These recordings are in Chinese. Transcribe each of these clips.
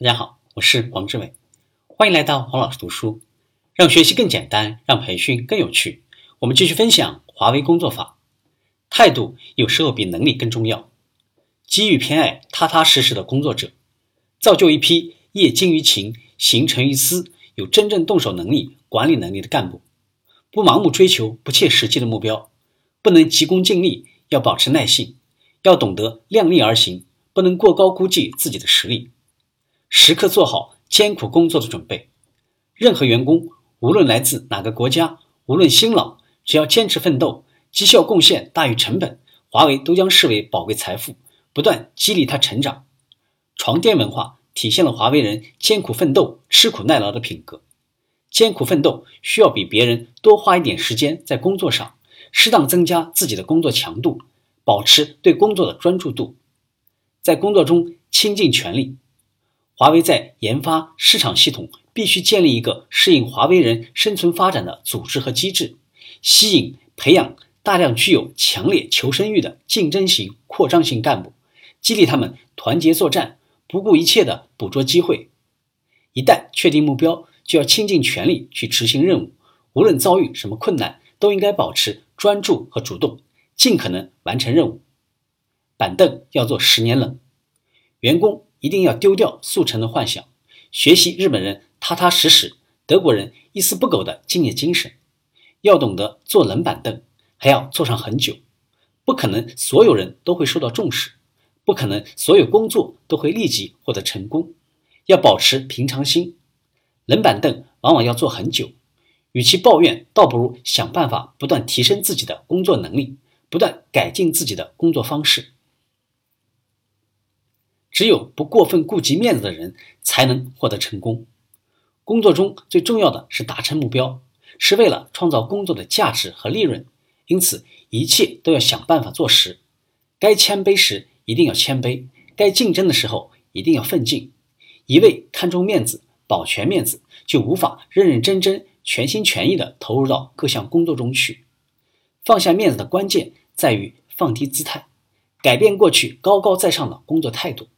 大家好，我是王志伟，欢迎来到黄老师读书，让学习更简单，让培训更有趣。我们继续分享华为工作法，态度有时候比能力更重要。机遇偏爱踏踏实实的工作者，造就一批业精于勤、行成于思、有真正动手能力、管理能力的干部。不盲目追求不切实际的目标，不能急功近利，要保持耐性，要懂得量力而行，不能过高估计自己的实力。时刻做好艰苦工作的准备。任何员工，无论来自哪个国家，无论新老，只要坚持奋斗，绩效贡献大于成本，华为都将视为宝贵财富，不断激励他成长。床垫文化体现了华为人艰苦奋斗、吃苦耐劳的品格。艰苦奋斗需要比别人多花一点时间在工作上，适当增加自己的工作强度，保持对工作的专注度，在工作中倾尽全力。华为在研发市场系统必须建立一个适应华为人生存发展的组织和机制，吸引培养大量具有强烈求生欲的竞争型扩张型干部，激励他们团结作战，不顾一切地捕捉机会。一旦确定目标，就要倾尽全力去执行任务，无论遭遇什么困难，都应该保持专注和主动，尽可能完成任务。板凳要做十年冷，员工。一定要丢掉速成的幻想，学习日本人踏踏实实、德国人一丝不苟的敬业精神。要懂得坐冷板凳，还要坐上很久。不可能所有人都会受到重视，不可能所有工作都会立即获得成功。要保持平常心，冷板凳往往要坐很久。与其抱怨，倒不如想办法不断提升自己的工作能力，不断改进自己的工作方式。只有不过分顾及面子的人，才能获得成功。工作中最重要的是达成目标，是为了创造工作的价值和利润，因此一切都要想办法做实。该谦卑时一定要谦卑，该竞争的时候一定要奋进。一味看重面子、保全面子，就无法认认真真、全心全意地投入到各项工作中去。放下面子的关键在于放低姿态，改变过去高高在上的工作态度。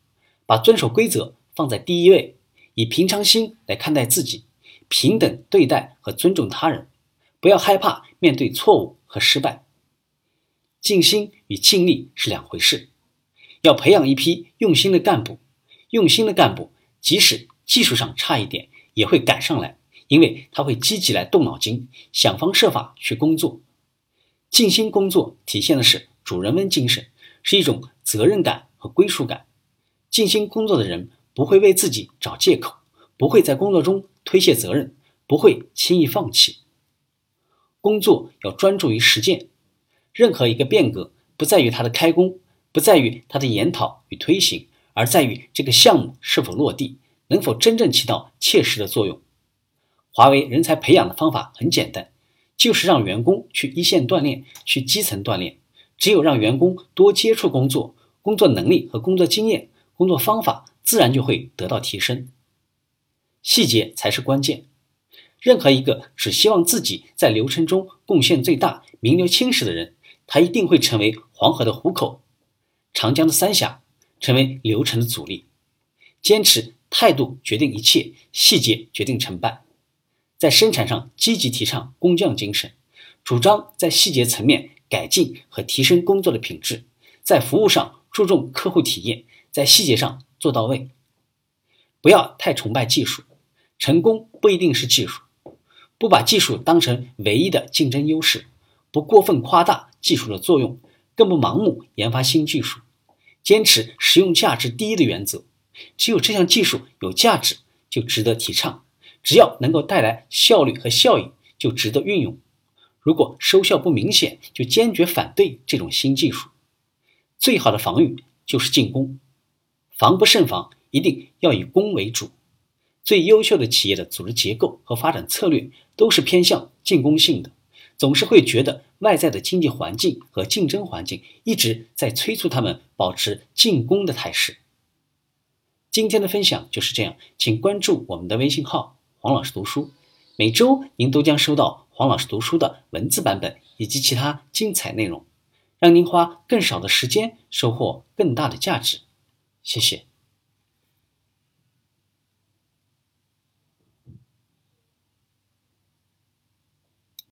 把遵守规则放在第一位，以平常心来看待自己，平等对待和尊重他人，不要害怕面对错误和失败。尽心与尽力是两回事，要培养一批用心的干部。用心的干部，即使技术上差一点，也会赶上来，因为他会积极来动脑筋，想方设法去工作。尽心工作体现的是主人翁精神，是一种责任感和归属感。尽心工作的人不会为自己找借口，不会在工作中推卸责任，不会轻易放弃。工作要专注于实践，任何一个变革不在于它的开工，不在于它的研讨与推行，而在于这个项目是否落地，能否真正起到切实的作用。华为人才培养的方法很简单，就是让员工去一线锻炼，去基层锻炼。只有让员工多接触工作，工作能力和工作经验。工作方法自然就会得到提升，细节才是关键。任何一个只希望自己在流程中贡献最大、名留青史的人，他一定会成为黄河的虎口、长江的三峡，成为流程的阻力。坚持态度决定一切，细节决定成败。在生产上积极提倡工匠精神，主张在细节层面改进和提升工作的品质，在服务上注重客户体验。在细节上做到位，不要太崇拜技术，成功不一定是技术，不把技术当成唯一的竞争优势，不过分夸大技术的作用，更不盲目研发新技术，坚持实用价值第一的原则。只有这项技术有价值，就值得提倡；只要能够带来效率和效益，就值得运用。如果收效不明显，就坚决反对这种新技术。最好的防御就是进攻。防不胜防，一定要以攻为主。最优秀的企业的组织结构和发展策略都是偏向进攻性的，总是会觉得外在的经济环境和竞争环境一直在催促他们保持进攻的态势。今天的分享就是这样，请关注我们的微信号“黄老师读书”，每周您都将收到黄老师读书的文字版本以及其他精彩内容，让您花更少的时间收获更大的价值。谢谢。